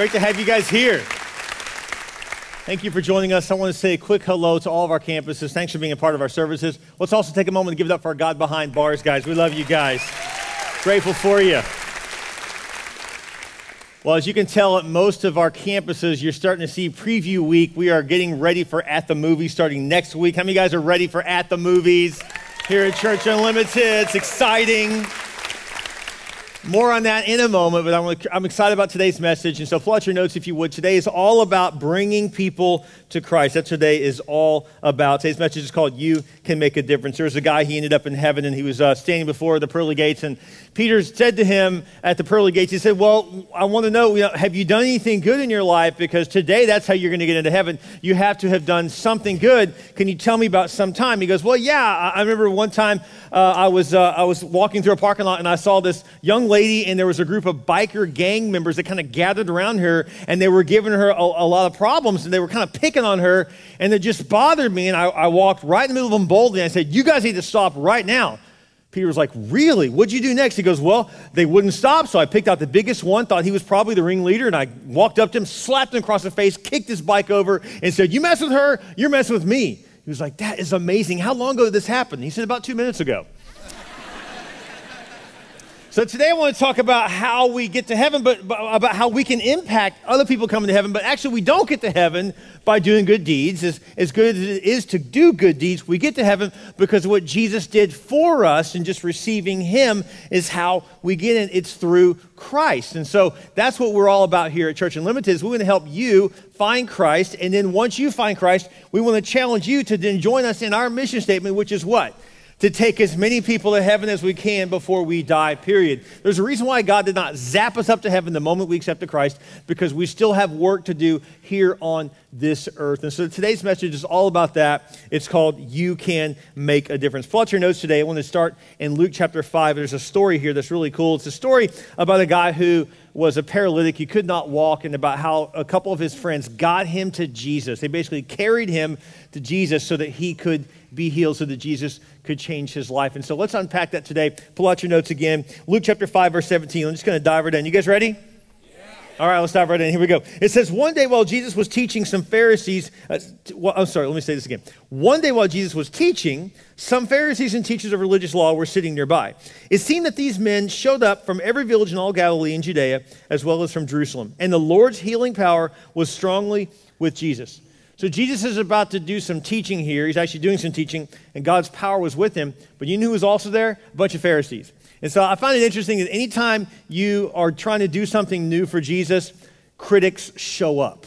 Great to have you guys here. Thank you for joining us. I want to say a quick hello to all of our campuses. Thanks for being a part of our services. Let's also take a moment to give it up for our God Behind Bars guys. We love you guys. Grateful for you. Well, as you can tell at most of our campuses, you're starting to see preview week. We are getting ready for At the Movies starting next week. How many guys are ready for At the Movies here at Church Unlimited? It's exciting. More on that in a moment, but I'm, I'm, excited about today's message. And so, pull out your notes if you would. Today is all about bringing people to Christ. That today is all about. Today's message is called You Can Make a Difference. There was a guy, he ended up in heaven, and he was uh, standing before the pearly gates. And Peter said to him at the pearly gates, he said, Well, I want to know have you done anything good in your life? Because today, that's how you're going to get into heaven. You have to have done something good. Can you tell me about some time? He goes, Well, yeah. I remember one time uh, I, was, uh, I was walking through a parking lot, and I saw this young lady, and there was a group of biker gang members that kind of gathered around her, and they were giving her a, a, lot of problems, and they were kind of picking on her, and it just bothered me. And I, I walked right in the middle of them boldly, and I said, You guys need to stop right now. Peter was like, Really? What'd you do next? He goes, Well, they wouldn't stop. So I picked out the biggest one, thought he was probably the ringleader, and I walked up to him, slapped him across the face, kicked his bike over, and said, You mess with her, you're messing with me. He was like, That is amazing. How long ago did this happen? He said, About two minutes ago. So today I want to talk about how we get to heaven, but, but, about how we can impact other people coming to heaven. But actually, we don't get to heaven by doing good deeds. As, as good as it is to do good deeds, we get to heaven because what Jesus did for us, and just receiving Him is how we get in. It's through Christ, and so that's what we're all about here at Church Unlimited. Is we want to help you find Christ, and then once you find Christ, we want to challenge you to then join us in our mission statement, which is what to take as many people to heaven as we can before we die, period. There's a reason why God did not zap us up to heaven the moment we accepted Christ, because we still have work to do here on this earth. And so today's message is all about that. It's called You Can Make a Difference. Pull out your notes today. I want to start in Luke chapter 5. There's a story here that's really cool. It's a story about a guy who was a paralytic. He could not walk, and about how a couple of his friends got him to Jesus. They basically carried him to Jesus so that he could be healed, so that Jesus could change his life. And so let's unpack that today. Pull out your notes again. Luke chapter 5, verse 17. I'm just going to dive right in. You guys ready? All right, let's dive right in. Here we go. It says, One day while Jesus was teaching, some Pharisees, uh, well, I'm sorry, let me say this again. One day while Jesus was teaching, some Pharisees and teachers of religious law were sitting nearby. It seemed that these men showed up from every village in all Galilee and Judea, as well as from Jerusalem. And the Lord's healing power was strongly with Jesus. So Jesus is about to do some teaching here. He's actually doing some teaching, and God's power was with him. But you know who was also there? A bunch of Pharisees. And so I find it interesting that anytime you are trying to do something new for Jesus, critics show up.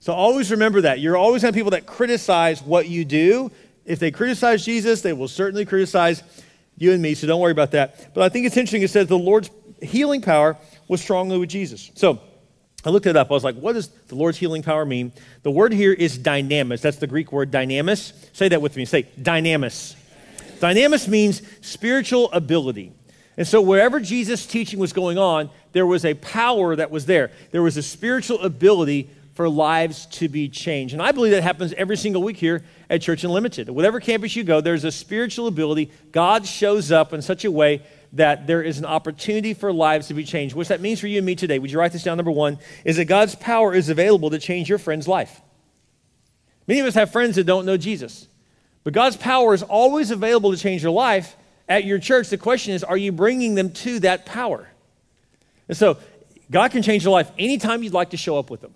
So always remember that. You're always going to have people that criticize what you do. If they criticize Jesus, they will certainly criticize you and me, so don't worry about that. But I think it's interesting. It says the Lord's healing power was strongly with Jesus. So I looked it up. I was like, what does the Lord's healing power mean? The word here is dynamis. That's the Greek word dynamis. Say that with me. Say dynamis. Dynamis means spiritual ability. And so, wherever Jesus' teaching was going on, there was a power that was there. There was a spiritual ability for lives to be changed. And I believe that happens every single week here at Church Unlimited. Whatever campus you go, there's a spiritual ability. God shows up in such a way that there is an opportunity for lives to be changed. What that means for you and me today, would you write this down? Number one, is that God's power is available to change your friend's life. Many of us have friends that don't know Jesus, but God's power is always available to change your life at your church, the question is, are you bringing them to that power? And so, God can change your life anytime you'd like to show up with them.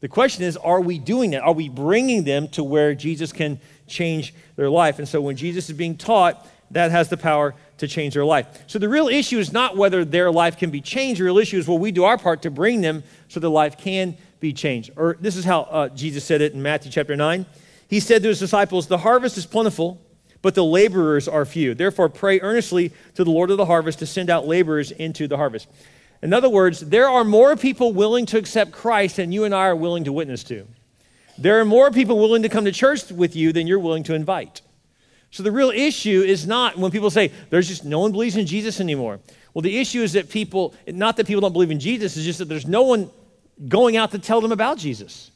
The question is, are we doing that? Are we bringing them to where Jesus can change their life? And so, when Jesus is being taught, that has the power to change their life. So, the real issue is not whether their life can be changed. The real issue is, will we do our part to bring them so their life can be changed? Or this is how uh, Jesus said it in Matthew chapter 9. He said to his disciples, The harvest is plentiful but the laborers are few. Therefore, pray earnestly to the Lord of the harvest to send out laborers into the harvest. In other words, there are more people willing to accept Christ than you and I are willing to witness to. There are more people willing to come to church with you than you're willing to invite. So the real issue is not when people say, there's just no one believes in Jesus anymore. Well, the issue is that people, not that people don't believe in Jesus, it's just that there's no one going out to tell them about Jesus.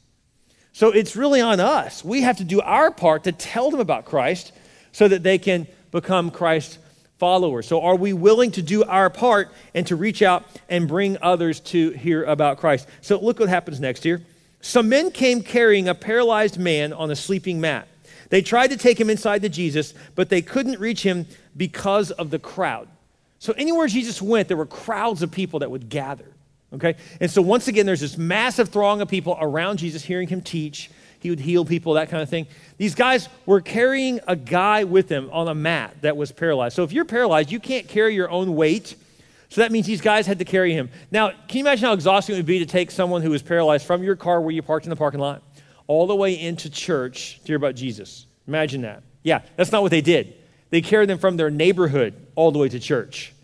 So it's really on us. We have to do our part to tell them about Christ so that they can become Christ followers. So, are we willing to do our part and to reach out and bring others to hear about Christ? So, look what happens next here. Some men came carrying a paralyzed man on a sleeping mat. They tried to take him inside to Jesus, but they couldn't reach him because of the crowd. So, anywhere Jesus went, there were crowds of people that would gather. Okay? And so, once again, there's this massive throng of people around Jesus hearing him teach. He would heal people, that kind of thing. These guys were carrying a guy with them on a mat that was paralyzed. So, if you're paralyzed, you can't carry your own weight. So that means these guys had to carry him. Now, can you imagine how exhausting it would be to take someone who was paralyzed from your car where you parked in the parking lot all the way into church to hear about Jesus? Imagine that. Yeah, that's not what they did. They carried them from their neighborhood all the way to church.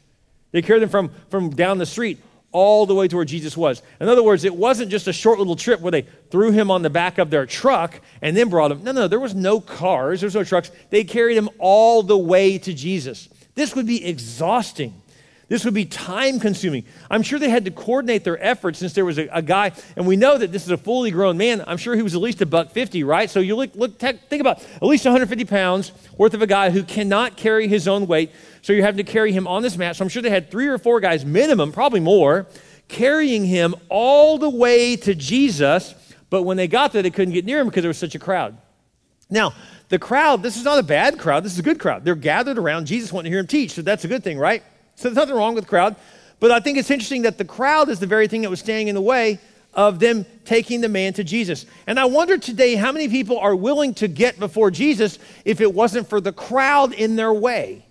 They carried them from, from down the street all the way to where Jesus was. In other words, it wasn't just a short little trip where they threw him on the back of their truck and then brought him. No, no, there was no cars, there was no trucks. They carried him all the way to Jesus. This would be exhausting. This would be time consuming. I'm sure they had to coordinate their efforts since there was a, a, guy, and we know that this is a fully grown man. I'm sure he was at least a buck 50, right? So you look, look think about at least 150 pounds worth of a guy who cannot carry his own weight. So you're having to carry him on this mat. So I'm sure they had three or four guys, minimum, probably more, carrying him all the way to Jesus. But when they got there, they couldn't get near him because there was such a crowd. Now, the crowd, this is not a bad crowd. This is a good crowd. They're gathered around Jesus wanting to hear him teach. So that's a good thing, right? So there's nothing wrong with the crowd. But I think it's interesting that the crowd is the very thing that was standing in the way of them taking the man to Jesus. And I wonder today how many people are willing to get before Jesus if it wasn't for the crowd in their way.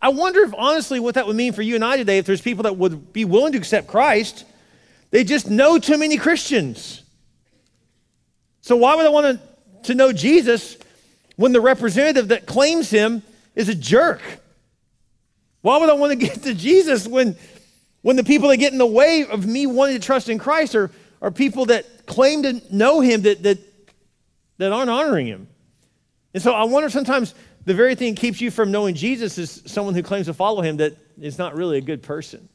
I wonder if honestly what that would mean for you and I today if there's people that would be willing to accept Christ. They just know too many Christians. So why would I want to, to know Jesus when the representative that claims him is a jerk? Why would I want to get to Jesus when, when the people that get in the way of me wanting to trust in Christ are, are people that claim to know him that, that, that aren't honoring him? And so I wonder sometimes the very thing that keeps you from knowing Jesus is someone who claims to follow him that is not really a good person,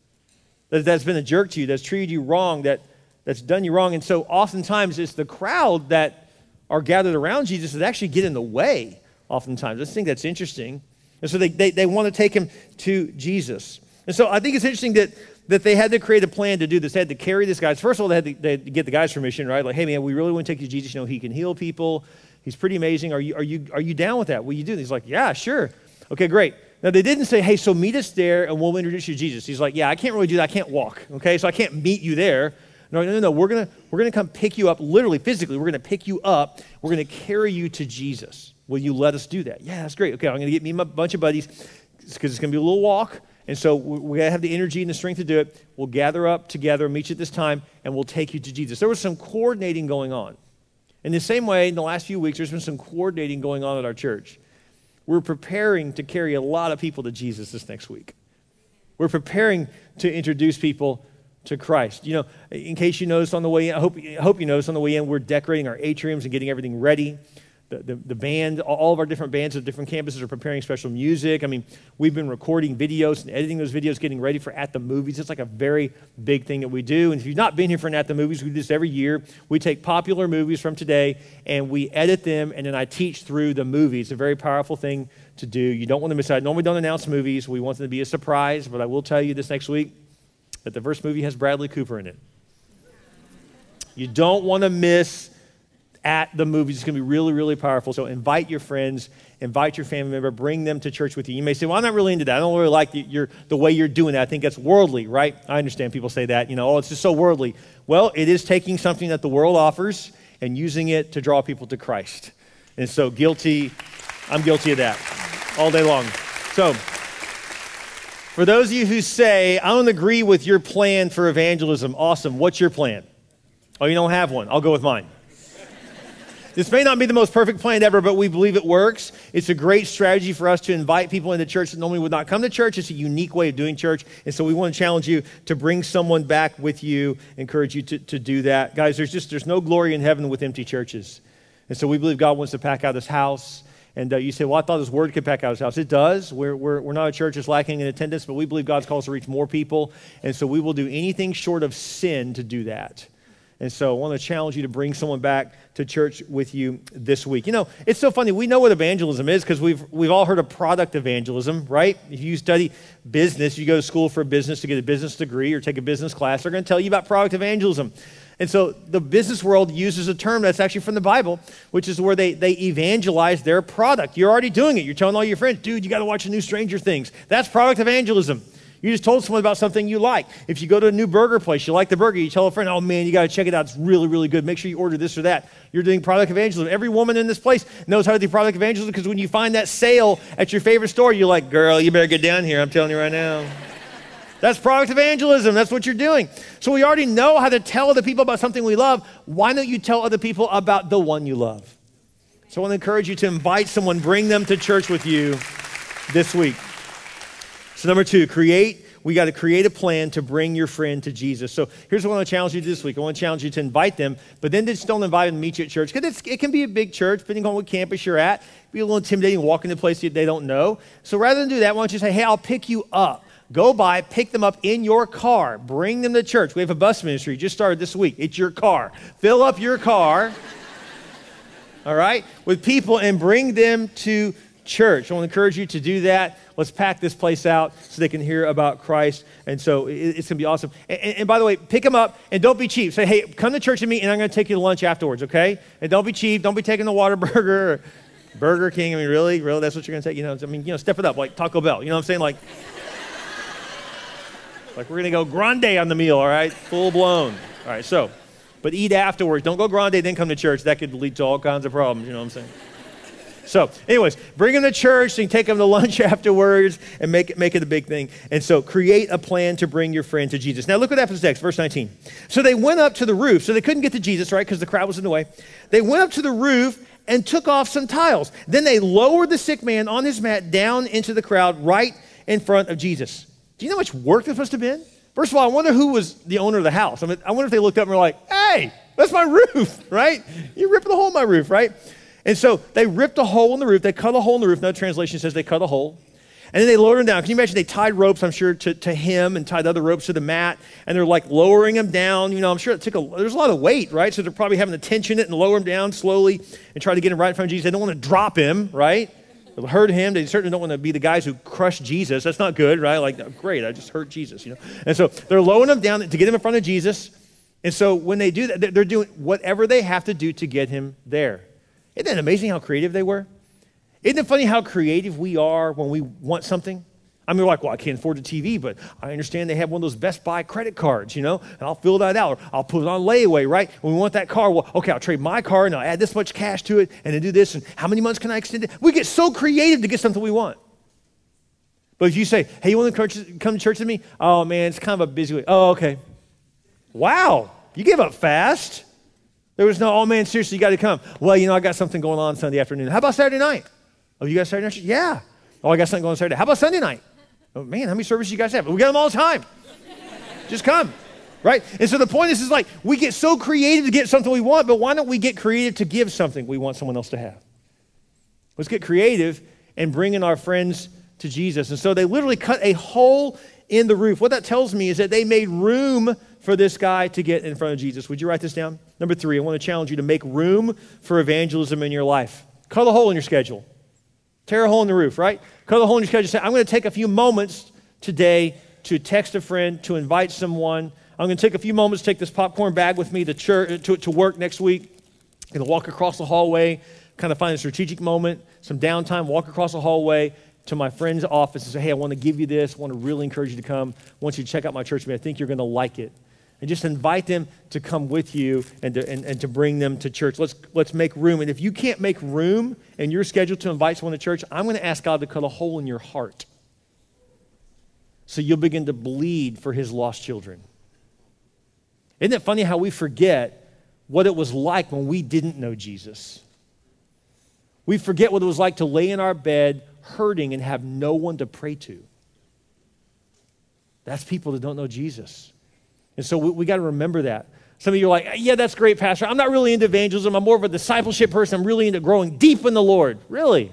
that, that's been a jerk to you, that's treated you wrong, that, that's done you wrong. And so oftentimes it's the crowd that are gathered around Jesus that actually get in the way, oftentimes. I think that's interesting. And so they, they, they want to take him to Jesus. And so I think it's interesting that, that they had to create a plan to do this. They had to carry this guy. First of all, they had, to, they had to get the guy's permission, right? Like, hey, man, we really want to take you to Jesus. You know, he can heal people. He's pretty amazing. Are you, are you, are you down with that? Will you do this? He's like, yeah, sure. Okay, great. Now, they didn't say, hey, so meet us there and we'll introduce you to Jesus. He's like, yeah, I can't really do that. I can't walk. Okay, so I can't meet you there. No, no, no, no. We're going to we're gonna come pick you up, literally, physically. We're going to pick you up. We're going to carry you to Jesus. Will you let us do that? Yeah, that's great. Okay, I'm going to get me a bunch of buddies because it's going to be a little walk. And so we got to have the energy and the strength to do it. We'll gather up together, meet you at this time, and we'll take you to Jesus. There was some coordinating going on. In the same way, in the last few weeks, there's been some coordinating going on at our church. We're preparing to carry a lot of people to Jesus this next week. We're preparing to introduce people to Christ. You know, in case you noticed on the way in, I hope, I hope you noticed on the way in, we're decorating our atriums and getting everything ready the, the, the, band, all of our different bands at different campuses are preparing special music. I mean, we've been recording videos and editing those videos, getting ready for At the Movies. It's like a very big thing that we do. And if you've not been here for an At the Movies, we do this every year. We take popular movies from today and we edit them, and then I teach through the movies. It's a very powerful thing to do. You don't want to miss out. Normally, don't announce movies. We want them to be a surprise, but I will tell you this next week that the first movie has Bradley Cooper in it. You don't want to miss at the movies. It's going to be really, really powerful. So invite your friends, invite your family member, bring them to church with you. You may say, well, I'm not really into that. I don't really like the, your, the way you're doing that. I think that's worldly, right? I understand people say that, you know, oh, it's just so worldly. Well, it is taking something that the world offers and using it to draw people to Christ. And so guilty, I'm guilty of that all day long. So, for those of you who say, I don't agree with your plan for evangelism, awesome. What's your plan? Oh, you don't have one. I'll go with mine. This may not be the most perfect plan ever, but we believe it works. It's a great strategy for us to invite people into church that normally would not come to church. It's a unique way of doing church. And so we want to challenge you to bring someone back with you, encourage you to, to do that. Guys, there's just there's no glory in heaven with empty churches. And so we believe God wants to pack out his house. And uh, you say, well, I thought this word could pack out his house. It does. We're, we're, we're not a church that's lacking in attendance, but we believe God's calls to reach more people. And so we will do anything short of sin to do that. And so I want to challenge you to bring someone back to church with you this week. You know, it's so funny. We know what evangelism is because we've, we've all heard of product evangelism, right? If you study business, you go to school for business to get a business degree or take a business class, they're going to tell you about product evangelism. And so the business world uses a term that's actually from the Bible, which is where they, they evangelize their product. You're already doing it. You're telling all your friends, dude, you got to watch the new Stranger Things. That's product evangelism. You just told someone about something you like. If you go to a new burger place, you like the burger, you tell a friend, oh man, you got to check it out. It's really, really good. Make sure you order this or that. You're doing product evangelism. Every woman in this place knows how to do product evangelism because when you find that sale at your favorite store, you're like, girl, you better get down here. I'm telling you right now. That's product evangelism. That's what you're doing. So we already know how to tell other people about something we love. Why don't you tell other people about the one you love? So I want to encourage you to invite someone, bring them to church with you this week. So, number two, create. We got to create a plan to bring your friend to Jesus. So, here's what I want to challenge you to this week. I want to challenge you to invite them, but then just don't invite them to meet you at church because it can be a big church, depending on what campus you're at. Be a little intimidating walking to a place they don't know. So, rather than do that, why don't you say, hey, I'll pick you up. Go by, pick them up in your car, bring them to church. We have a bus ministry just started this week. It's your car. Fill up your car, all right, with people and bring them to church. I want to encourage you to do that. Let's pack this place out so they can hear about Christ. And so it's going to be awesome. And, and, by the way, pick them up and don't be cheap. Say, hey, come to church with me and I'm going to take you to lunch afterwards, okay? And don't be cheap. Don't be taking the Whataburger or Burger King. I mean, really? Really? That's what you're going to take? You know, I mean, you know, step it up like Taco Bell. You know what I'm saying? Like, like we're going to go grande on the meal, all right? Full blown. All right, so, but eat afterwards. Don't go grande, then come to church. That could lead to all kinds of problems, you know what I'm saying? So, anyways, bring them to church and take them to lunch afterwards and make it, make it a big thing. And so, create a plan to bring your friend to Jesus. Now, look what happens next, verse 19. So, they went up to the roof. So, they couldn't get to Jesus, right? Because the crowd was in the way. They went up to the roof and took off some tiles. Then they lowered the sick man on his mat down into the crowd right in front of Jesus. Do you know how much work this must have been? First of all, I wonder who was the owner of the house. I mean, I wonder if they looked up and were like, hey, that's my roof, right? You're ripping a hole in my roof, right? And so they ripped a hole in the roof. They cut a hole in the roof. Another translation says they cut a hole. And then they lowered him down. Can you imagine? They tied ropes, I'm sure, to, to him and tied other ropes to the mat. And they're like lowering him down. You know, I'm sure it took a, there's a lot of weight, right? So they're probably having to tension it and lower him down slowly and try to get him right in front of Jesus. They don't want to drop him, right? They'll hurt him. They certainly don't want to be the guys who crush Jesus. That's not good, right? Like, great, I just hurt Jesus, you know? And so they're lowering him down to get him in front of Jesus. And so when they do that, they're doing whatever they have to do to get him there. Isn't it amazing how creative they were? Isn't it funny how creative we are when we want something? I mean, we're like, well, I can't afford a TV, but I understand they have one of those Best Buy credit cards, you know, and I'll fill that out. Or I'll put it on layaway, right? When we want that car, well, okay, I'll trade my car and I'll add this much cash to it and then do this. And how many months can I extend it? We get so creative to get something we want. But if you say, hey, you want to come to church with me? Oh, man, it's kind of a busy week. Oh, okay. Wow, you give up fast. There was no, oh man, seriously, you got to come. Well, you know, I got something going on Sunday afternoon. How about Saturday night? Oh, you got Saturday night? Yeah. Oh, I got something going on Saturday. How about Sunday night? Oh man, how many services you guys have? We got them all the time. Just come. Right? And so the point is, is like we get so creative to get something we want, but why don't we get creative to give something we want someone else to have? Let's get creative and bring in our friends to Jesus. And so they literally cut a hole in the roof. What that tells me is that they made room for this guy to get in front of Jesus. Would you write this down? Number three, I want to challenge you to make room for evangelism in your life. Cut a hole in your schedule. Tear a hole in the roof, right? Cut a hole in your schedule. Say, I'm going to take a few moments today to text a friend, to invite someone. I'm going to take a few moments take this popcorn bag with me to, church, to, to work next week. I'm going to walk across the hallway, kind of find a strategic moment, some downtime, walk across the hallway, to my friend's office and say, hey, I want to give you this. I want to really encourage you to come. I want you to check out my church. I think you're going to like it and just invite them to come with you and to, and, and to bring them to church. Let's, let's make room. And if you can't make room and you're scheduled to invite someone to church, I'm going to ask God to cut a hole in your heart so you'll begin to bleed for his lost children. Isn't it funny how we forget what it was like when we didn't know Jesus? We forget what it was like to lay in our bed hurting and have no one to pray to. That's people that don't know Jesus. And so we, we got to remember that. Some of you are like, yeah, that's great, Pastor. I'm not really into evangelism. I'm more of a discipleship person. I'm really into growing deep in the Lord. Really?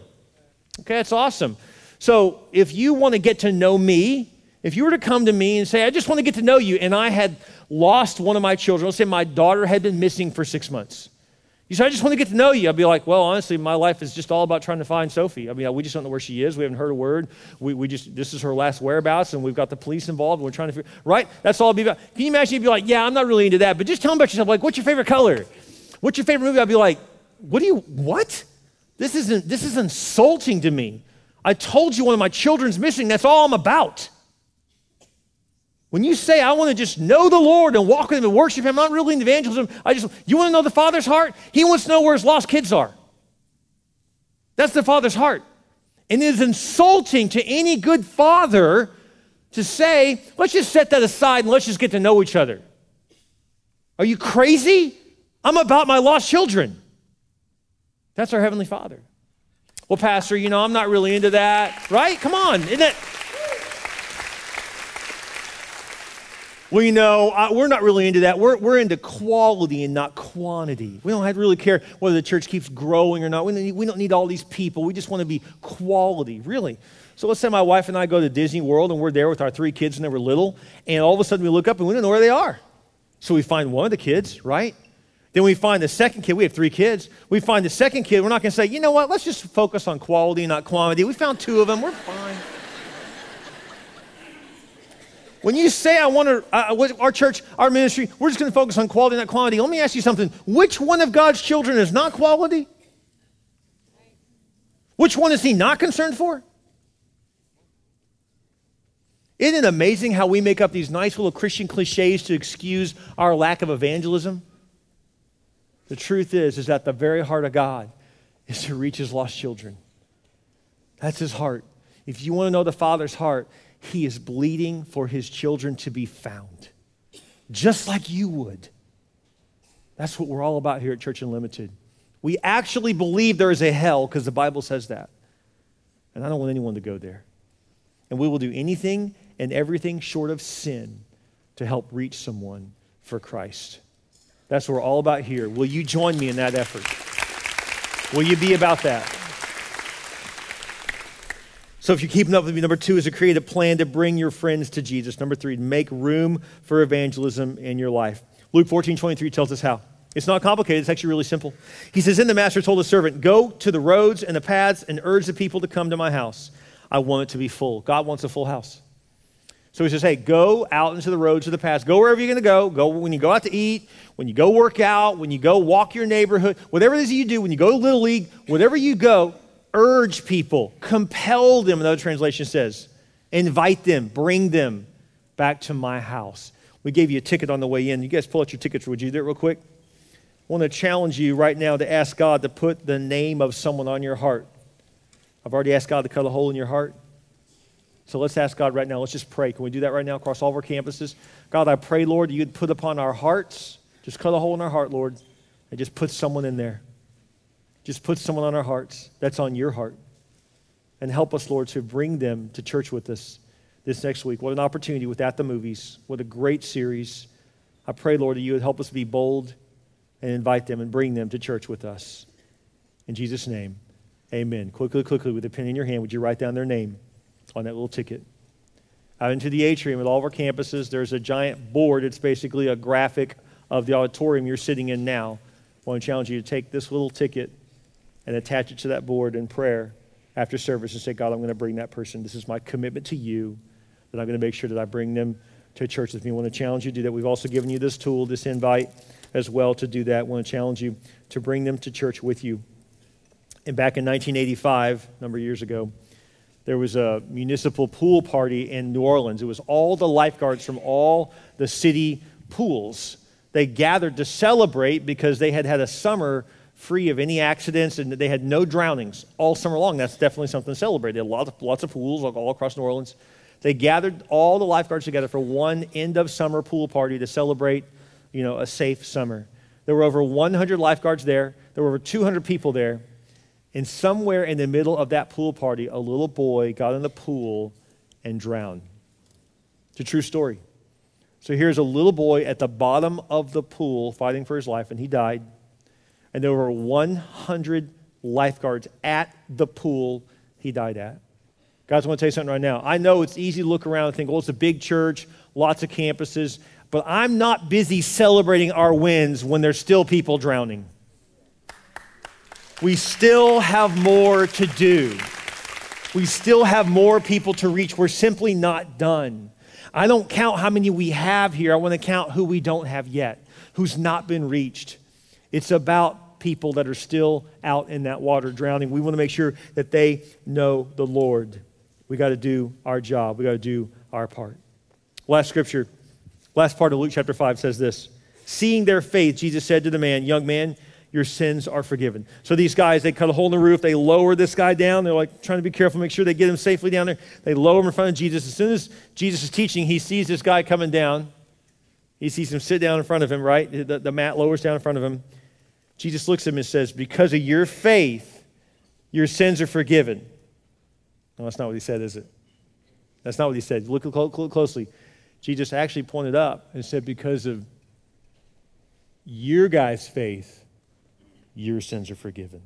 Okay, that's awesome. So if you want to get to know me If you were to come to me and say, I just want to get to know you, and I had lost one of my children, let's say my daughter had been missing for six months. You say, I just want to get to know you. I'd be like, well, honestly, my life is just all about trying to find Sophie. I mean, we just don't know where she is. We haven't heard a word. We, we just, this is her last whereabouts, and we've got the police involved. We're trying to figure, right? That's all it'd be about. Can you imagine you'd be like, yeah, I'm not really into that, but just tell me about yourself. Like, what's your favorite color? What's your favorite movie? I'd be like, what do you, what? This isn't, this is insulting to me. I told you one of my children's missing. That's all I'm about. When you say, I want to just know the Lord and walk with Him and worship Him, I'm not really in evangelism. I just, you want to know the Father's heart? He wants to know where His lost kids are. That's the Father's heart. And it is insulting to any good father to say, let's just set that aside and let's just get to know each other. Are you crazy? I'm about my lost children. That's our Heavenly Father. Well, Pastor, you know, I'm not really into that, right? Come on. Isn't it? You know, uh, we're not really into that. We're, we're into quality and not quantity. We don't really care whether the church keeps growing or not. We don't, need, we don't need all these people. We just want to be quality, really. So let's say my wife and I go to Disney World and we're there with our three kids when they were little, and all of a sudden we look up and we don't know where they are. So we find one of the kids, right? Then we find the second kid. We have three kids. We find the second kid. We're not going to say, you know what, let's just focus on quality, not quantity. We found two of them. We're fine. When you say, I want to, uh, our church, our ministry, we're just going to focus on quality, not quantity. Let me ask you something. Which one of God's children is not quality? Which one is he not concerned for? Isn't it amazing how we make up these nice little Christian cliches to excuse our lack of evangelism? The truth is, is that the very heart of God is to reach his lost children. That's his heart. If you want to know the Father's heart, he is bleeding for his children to be found, just like you would. That's what we're all about here at Church Unlimited. We actually believe there is a hell because the Bible says that. And I don't want anyone to go there. And we will do anything and everything short of sin to help reach someone for Christ. That's what we're all about here. Will you join me in that effort? Will you be about that? So, if you're keeping up with me, number two is to create a plan to bring your friends to Jesus. Number three, make room for evangelism in your life. Luke 14 23 tells us how. It's not complicated, it's actually really simple. He says, Then the master told the servant, Go to the roads and the paths and urge the people to come to my house. I want it to be full. God wants a full house. So he says, Hey, go out into the roads of the paths. Go wherever you're going to go. Go when you go out to eat, when you go work out, when you go walk your neighborhood, whatever it is you do, when you go to Little League, whatever you go, urge people, compel them, another translation says, invite them, bring them back to my house. We gave you a ticket on the way in. You guys pull out your tickets. Would you do it real quick? I want to challenge you right now to ask God to put the name of someone on your heart. I've already asked God to cut a hole in your heart. So let's ask God right now. Let's just pray. Can we do that right now across all of our campuses? God, I pray, Lord, you'd put upon our hearts, just cut a hole in our heart, Lord, and just put someone in there. Just put someone on our hearts that's on your heart. And help us, Lord, to bring them to church with us this next week. What an opportunity with At the Movies. What a great series. I pray, Lord, that you would help us be bold and invite them and bring them to church with us. In Jesus' name, amen. Quickly, quickly, with a pen in your hand, would you write down their name on that little ticket? Out into the atrium at all of our campuses, there's a giant board. It's basically a graphic of the auditorium you're sitting in now. I want to challenge you to take this little ticket and attach it to that board in prayer after service and say, God, I'm going to bring that person. This is my commitment to you that I'm going to make sure that I bring them to church with me. I want to challenge you to do that. We've also given you this tool, this invite as well to do that. I want to challenge you to bring them to church with you. And back in 1985, a number of years ago, there was a municipal pool party in New Orleans. It was all the lifeguards from all the city pools. They gathered to celebrate because they had had a summer free of any accidents, and they had no drownings all summer long. That's definitely something to celebrate. They had lots of, lots of pools all across New Orleans. They gathered all the lifeguards together for one end of summer pool party to celebrate, you know, a safe summer. There were over 100 lifeguards there. There were over 200 people there. And somewhere in the middle of that pool party, a little boy got in the pool and drowned. It's a true story. So here's a little boy at the bottom of the pool fighting for his life, and he died and there were 100 lifeguards at the pool he died at. Guys, I want to tell you something right now. I know it's easy to look around and think, well, it's a big church, lots of campuses, but I'm not busy celebrating our wins when there's still people drowning. We still have more to do. We still have more people to reach. We're simply not done. I don't count how many we have here. I want to count who we don't have yet, who's not been reached. It's about people that are still out in that water drowning. We want to make sure that they know the Lord. We got to do our job, we got to do our part. Last scripture, last part of Luke chapter 5 says this Seeing their faith, Jesus said to the man, Young man, your sins are forgiven. So these guys, they cut a hole in the roof, they lower this guy down. They're like trying to be careful, make sure they get him safely down there. They lower him in front of Jesus. As soon as Jesus is teaching, he sees this guy coming down. He sees him sit down in front of him, right? The, the mat lowers down in front of him. Jesus looks at him and says, Because of your faith, your sins are forgiven. No, that's not what he said, is it? That's not what he said. Look closely. Jesus actually pointed up and said, Because of your guy's faith, your sins are forgiven.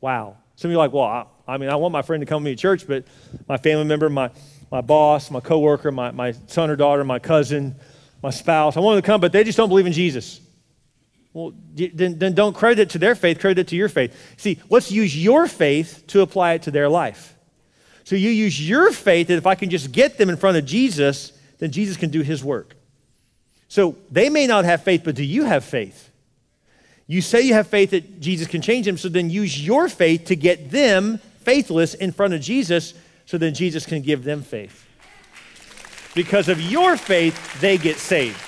Wow. Some of you are like, well, I, I, mean, I want my friend to come to me to church, but my family member, my, my boss, my coworker, my, my son or daughter, my cousin, my spouse, I want them to come, but they just don't believe in Jesus. Well, then, then don't credit it to their faith, credit it to your faith. See, let's use your faith to apply it to their life. So you use your faith that if I can just get them in front of Jesus, then Jesus can do his work. So they may not have faith, but do you have faith? You say you have faith that Jesus can change them, so then use your faith to get them faithless in front of Jesus, so then Jesus can give them faith. Because of your faith, they get saved.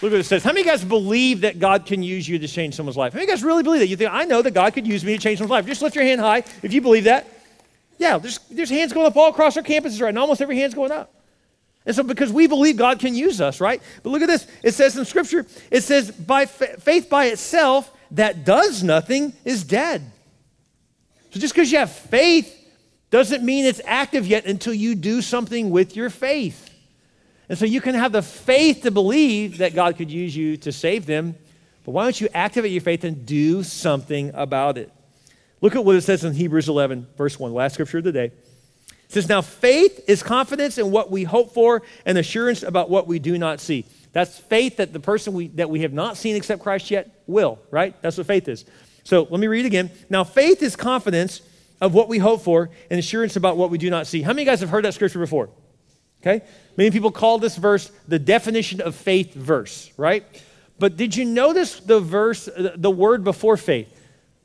Look at what it says. How many guys believe that God can use you to change someone's life? How many guys really believe that? You think, I know that God could use me to change someone's life. Just lift your hand high if you believe that. Yeah, there's, there's hands going up all across our campuses right now. Almost every hand's going up. And so, because we believe God can use us, right? But look at this. It says in Scripture, it says, by fa- faith by itself that does nothing is dead. So, just because you have faith doesn't mean it's active yet until you do something with your faith. And so you can have the faith to believe that God could use you to save them, but why don't you activate your faith and do something about it? Look at what it says in Hebrews 11, verse 1, last scripture of the day. It says, Now faith is confidence in what we hope for and assurance about what we do not see. That's faith that the person we, that we have not seen except Christ yet will, right? That's what faith is. So let me read again. Now, faith is confidence of what we hope for and assurance about what we do not see. How many of you guys have heard that scripture before? Okay? Many people call this verse the definition of faith verse, right? But did you notice the verse, uh, the word before faith?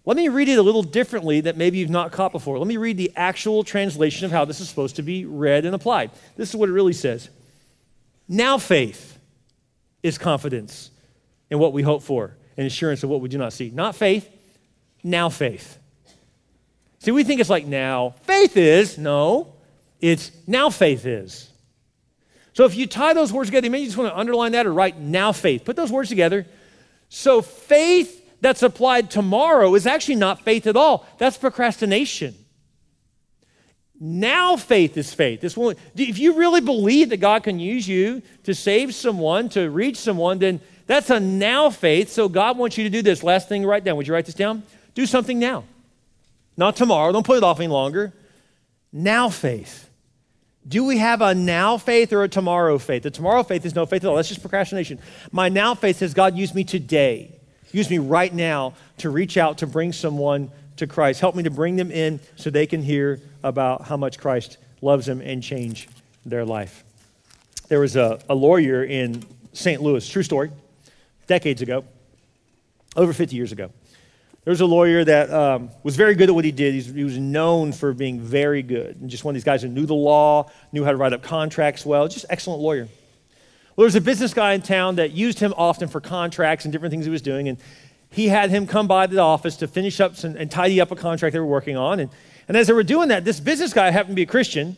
Let me read it a little differently that maybe you've not caught before. Let me read the actual translation of how this is supposed to be read and applied. This is what it really says. Now faith is confidence in what we hope for and assurance of what we do not see. Not faith, now faith. See, we think it's like now. Faith is, no, it's now faith is. So if you tie those words together, maybe you just want to underline that or write now faith. Put those words together. So faith that's applied tomorrow is actually not faith at all. That's procrastination. Now faith is faith. This one, if you really believe that God can use you to save someone, to reach someone, then that's a now faith. So God wants you to do this. Last thing, write down. Would you write this down? Do something now. Not tomorrow. Don't put it off any longer. Now faith. Do we have a now faith or a tomorrow faith? The tomorrow faith is no faith at all. That's just procrastination. My now faith says, God, use me today. Use me right now to reach out to bring someone to Christ. Help me to bring them in so they can hear about how much Christ loves them and change their life. There was a, a lawyer in St. Louis, true story, decades ago, over 50 years ago. There was a lawyer that um, was very good at what he did. He's, he was known for being very good. And just one of these guys who knew the law, knew how to write up contracts well, just excellent lawyer. Well, there was a business guy in town that used him often for contracts and different things he was doing. And he had him come by the office to finish up some, and tidy up a contract they were working on. And, and as they were doing that, this business guy happened to be a Christian.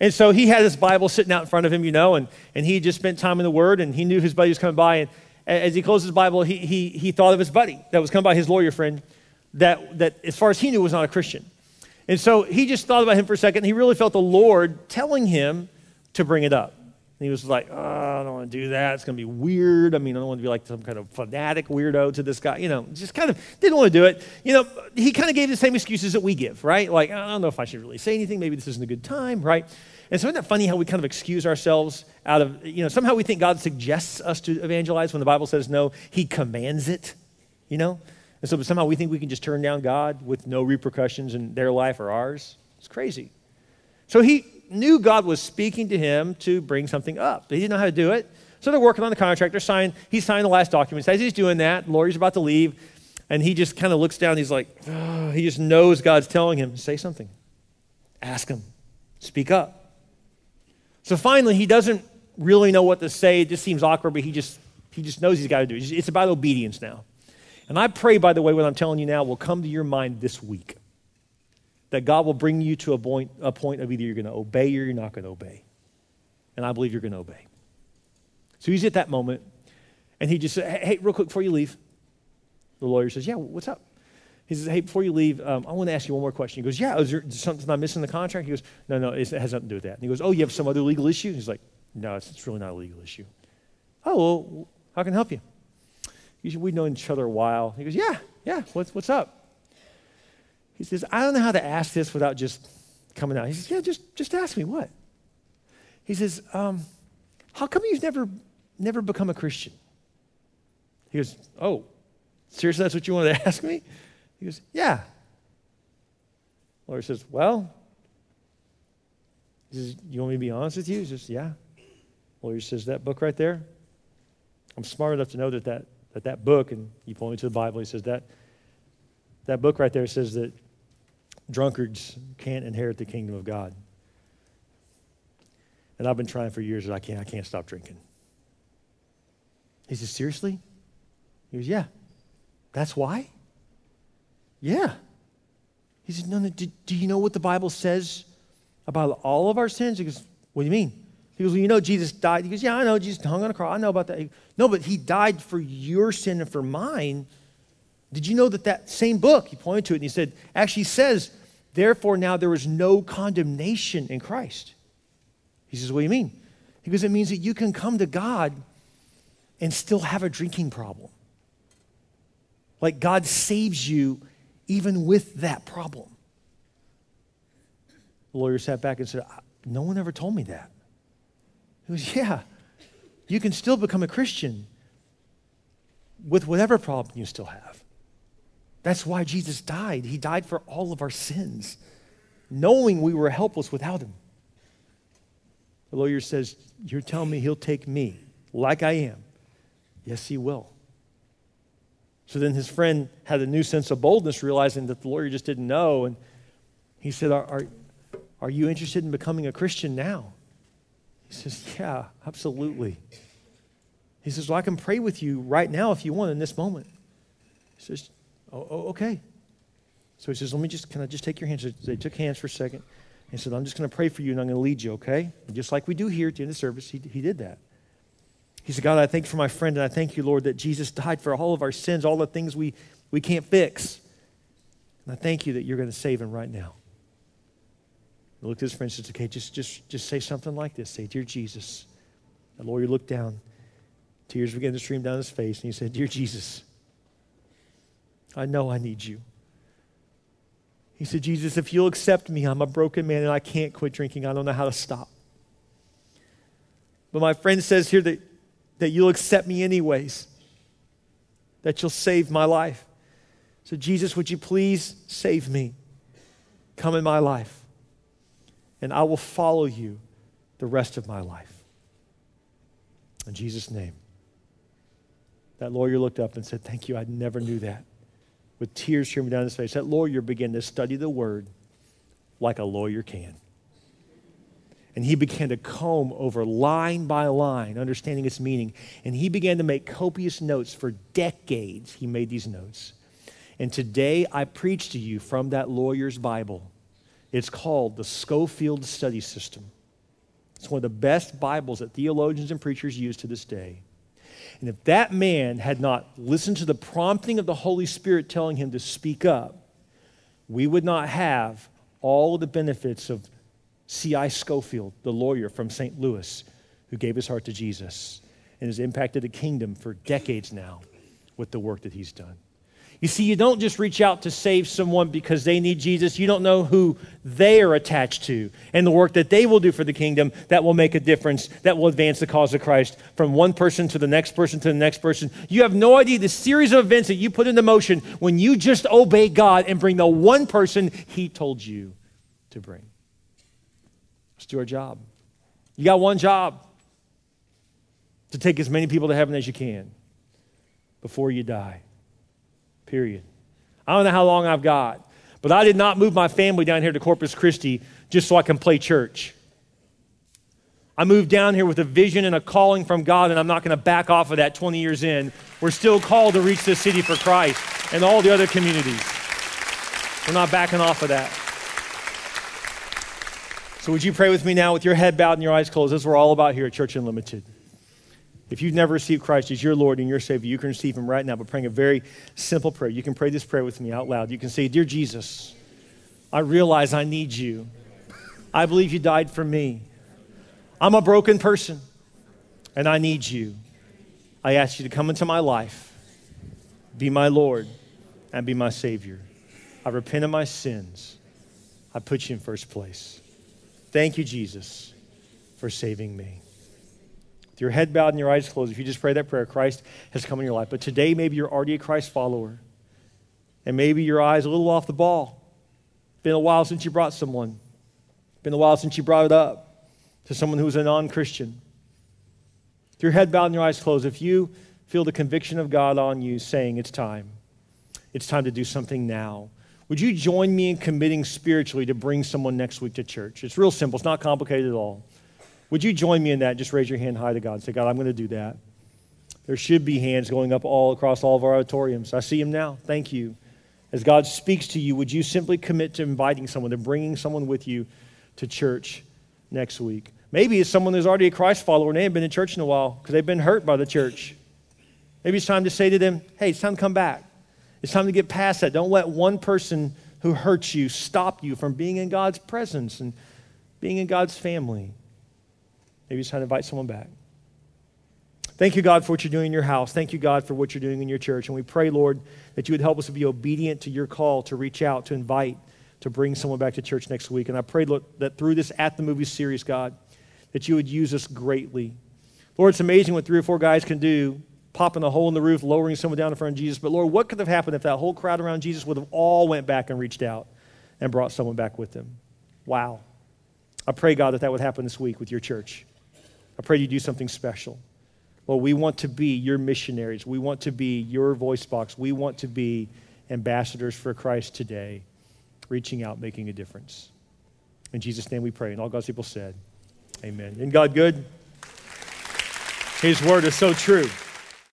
And so he had his Bible sitting out in front of him, you know, and, and he just spent time in the Word, and he knew his buddy was coming by. And as he closed his Bible, he, he, he thought of his buddy that was come by, his lawyer friend, that, that, as far as he knew, was not a Christian. And so he just thought about him for a second. And he really felt the Lord telling him to bring it up. he was like, oh, I don't want to do that. It's going to be weird. I mean, I don't want to be like some kind of fanatic weirdo to this guy. You know, just kind of didn't want to do it. You know, he kind of gave the same excuses that we give, right? Like, I don't know if I should really say anything. Maybe this isn't a good time, right? And isn't that funny how we kind of excuse ourselves out of, you know, somehow we think God suggests us to evangelize when the Bible says no, he commands it, you know? And so somehow we think we can just turn down God with no repercussions in their life or ours. It's crazy. So he knew God was speaking to him to bring something up. He didn't know how to do it. So they're working on the contract. They're signing, he signed the last documents. As he's doing that, lawyer's about to leave, and he just kind of looks down. He's like, oh, he just knows God's telling him, say something. Ask him. Speak up. So finally, he doesn't really know what to say. It just seems awkward, but he just, he just knows he's got to do it. It's about obedience now. And I pray, by the way, what I'm telling you now will come to your mind this week that God will bring you to a point, a point of either you're going to obey or you're not going to obey. And I believe you're going to obey. So he's at that moment, and he just said, hey, real quick before you leave. The lawyer says, yeah, what's up? He says, hey, before you leave, um, I want to ask you one more question. He goes, yeah, is there something I'm missing in the contract? He goes, no, no, it has nothing to do with that. And he goes, oh, you have some other legal issue? He's like, no, it's, it's really not a legal issue. Oh, well, how can I help you? He said, we've known each other a while. He goes, yeah, yeah, what's, what's up? He says, I don't know how to ask this without just coming out. He says, Yeah, just, just ask me what? He says, um, How come you've never, never become a Christian? He goes, Oh, seriously, that's what you wanted to ask me? He goes, Yeah. Lawyer says, Well, he says, You want me to be honest with you? He says, Yeah. Lawyer says, That book right there, I'm smart enough to know that that, that, that book, and you point me to the Bible, he says, that, that book right there says that drunkards can't inherit the kingdom of God. And I've been trying for years that I can't, I can't stop drinking. He says, Seriously? He goes, Yeah. That's why? Yeah. He said, No, no, do, do you know what the Bible says about all of our sins? He goes, What do you mean? He goes, Well, you know, Jesus died. He goes, Yeah, I know. Jesus hung on a cross. I know about that. Goes, no, but he died for your sin and for mine did you know that that same book, he pointed to it and he said, actually says, therefore now there is no condemnation in Christ. He says, what do you mean? He goes, it means that you can come to God and still have a drinking problem. Like God saves you even with that problem. The lawyer sat back and said, No one ever told me that. He goes, Yeah, you can still become a Christian with whatever problem you still have. That's why Jesus died. He died for all of our sins, knowing we were helpless without him. The lawyer says, You're telling me he'll take me like I am? Yes, he will. So then his friend had a new sense of boldness, realizing that the lawyer just didn't know. And he said, Are, are, are you interested in becoming a Christian now? He says, Yeah, absolutely. He says, Well, I can pray with you right now if you want in this moment. He says, Oh, oh, okay. So he says, Let me just, can I just take your hands? So they took hands for a second. He said, I'm just going to pray for you and I'm going to lead you, okay? And just like we do here at the end of service, he, he did that. He said, God, I thank you for my friend, and I thank you, Lord, that Jesus died for all of our sins, all the things we, we can't fix. And I thank you that you're going to save him right now. He looked at his friend and said, Okay, just, just, just say something like this. Say, Dear Jesus. The lawyer looked down. Tears began to stream down his face, and he said, Dear Jesus, I know I need you. He said, Jesus, if you'll accept me, I'm a broken man and I can't quit drinking. I don't know how to stop. But my friend says here that, that you'll accept me anyways, that you'll save my life. So, Jesus, would you please save me? Come in my life, and I will follow you the rest of my life. In Jesus' name. That lawyer looked up and said, Thank you. I never knew that with tears streaming down his face. That lawyer began to study the word like a lawyer can. And he began to comb over line by line, understanding its meaning. And he began to make copious notes for decades. He made these notes. And today I preach to you from that lawyer's Bible. It's called the Scofield Study System. It's one of the best Bibles that theologians and preachers use to this day. And if that man had not listened to the prompting of the Holy Spirit telling him to speak up, we would not have all the benefits of C.I. Scofield, the lawyer from St. Louis, who gave his heart to Jesus and has impacted the kingdom for decades now with the work that he's done. You see, you don't just reach out to save someone because they need Jesus. You don't know who they are attached to and the work that they will do for the kingdom that will make a difference, that will advance the cause of Christ from one person to the next person to the next person. You have no idea the series of events that you put into motion when you just obey God and bring the one person He told you to bring. Let's do our job. You got one job to take as many people to heaven as you can before you die. Period. I don't know how long I've got, but I did not move my family down here to Corpus Christi just so I can play church. I moved down here with a vision and a calling from God, and I'm not going to back off of that 20 years in. We're still called to reach this city for Christ and all the other communities. We're not backing off of that. So, would you pray with me now with your head bowed and your eyes closed? This is what we're all about here at Church Unlimited. If you've never received Christ as your Lord and your Savior, you can receive Him right now by praying a very simple prayer. You can pray this prayer with me out loud. You can say, Dear Jesus, I realize I need you. I believe you died for me. I'm a broken person and I need you. I ask you to come into my life, be my Lord, and be my Savior. I repent of my sins. I put you in first place. Thank you, Jesus, for saving me. With your head bowed and your eyes closed, if you just pray that prayer, Christ has come in your life. But today, maybe you're already a Christ follower. And maybe your eyes a little off the ball. Been a while since you brought someone. Been a while since you brought it up to someone who's a non Christian. With your head bowed and your eyes closed, if you feel the conviction of God on you saying it's time, it's time to do something now. Would you join me in committing spiritually to bring someone next week to church? It's real simple, it's not complicated at all. Would you join me in that? Just raise your hand high to God and say, God, I'm going to do that. There should be hands going up all across all of our auditoriums. I see them now. Thank you. As God speaks to you, would you simply commit to inviting someone, to bringing someone with you to church next week? Maybe it's someone who's already a Christ follower and they haven't been in church in a while because they've been hurt by the church. Maybe it's time to say to them, hey, it's time to come back. It's time to get past that. Don't let one person who hurts you stop you from being in God's presence and being in God's family. Maybe it's time to invite someone back. Thank you, God, for what you're doing in your house. Thank you, God, for what you're doing in your church. And we pray, Lord, that you would help us to be obedient to your call to reach out, to invite, to bring someone back to church next week. And I pray, Lord, that through this At the Movie series, God, that you would use us greatly. Lord, it's amazing what three or four guys can do, popping a hole in the roof, lowering someone down in front of Jesus. But Lord, what could have happened if that whole crowd around Jesus would have all went back and reached out and brought someone back with them? Wow. I pray, God, that that would happen this week with your church. I pray you do something special. Well, we want to be your missionaries. We want to be your voice box. We want to be ambassadors for Christ today, reaching out, making a difference. In Jesus' name we pray. And all God's people said, Amen. Isn't God good? His word is so true.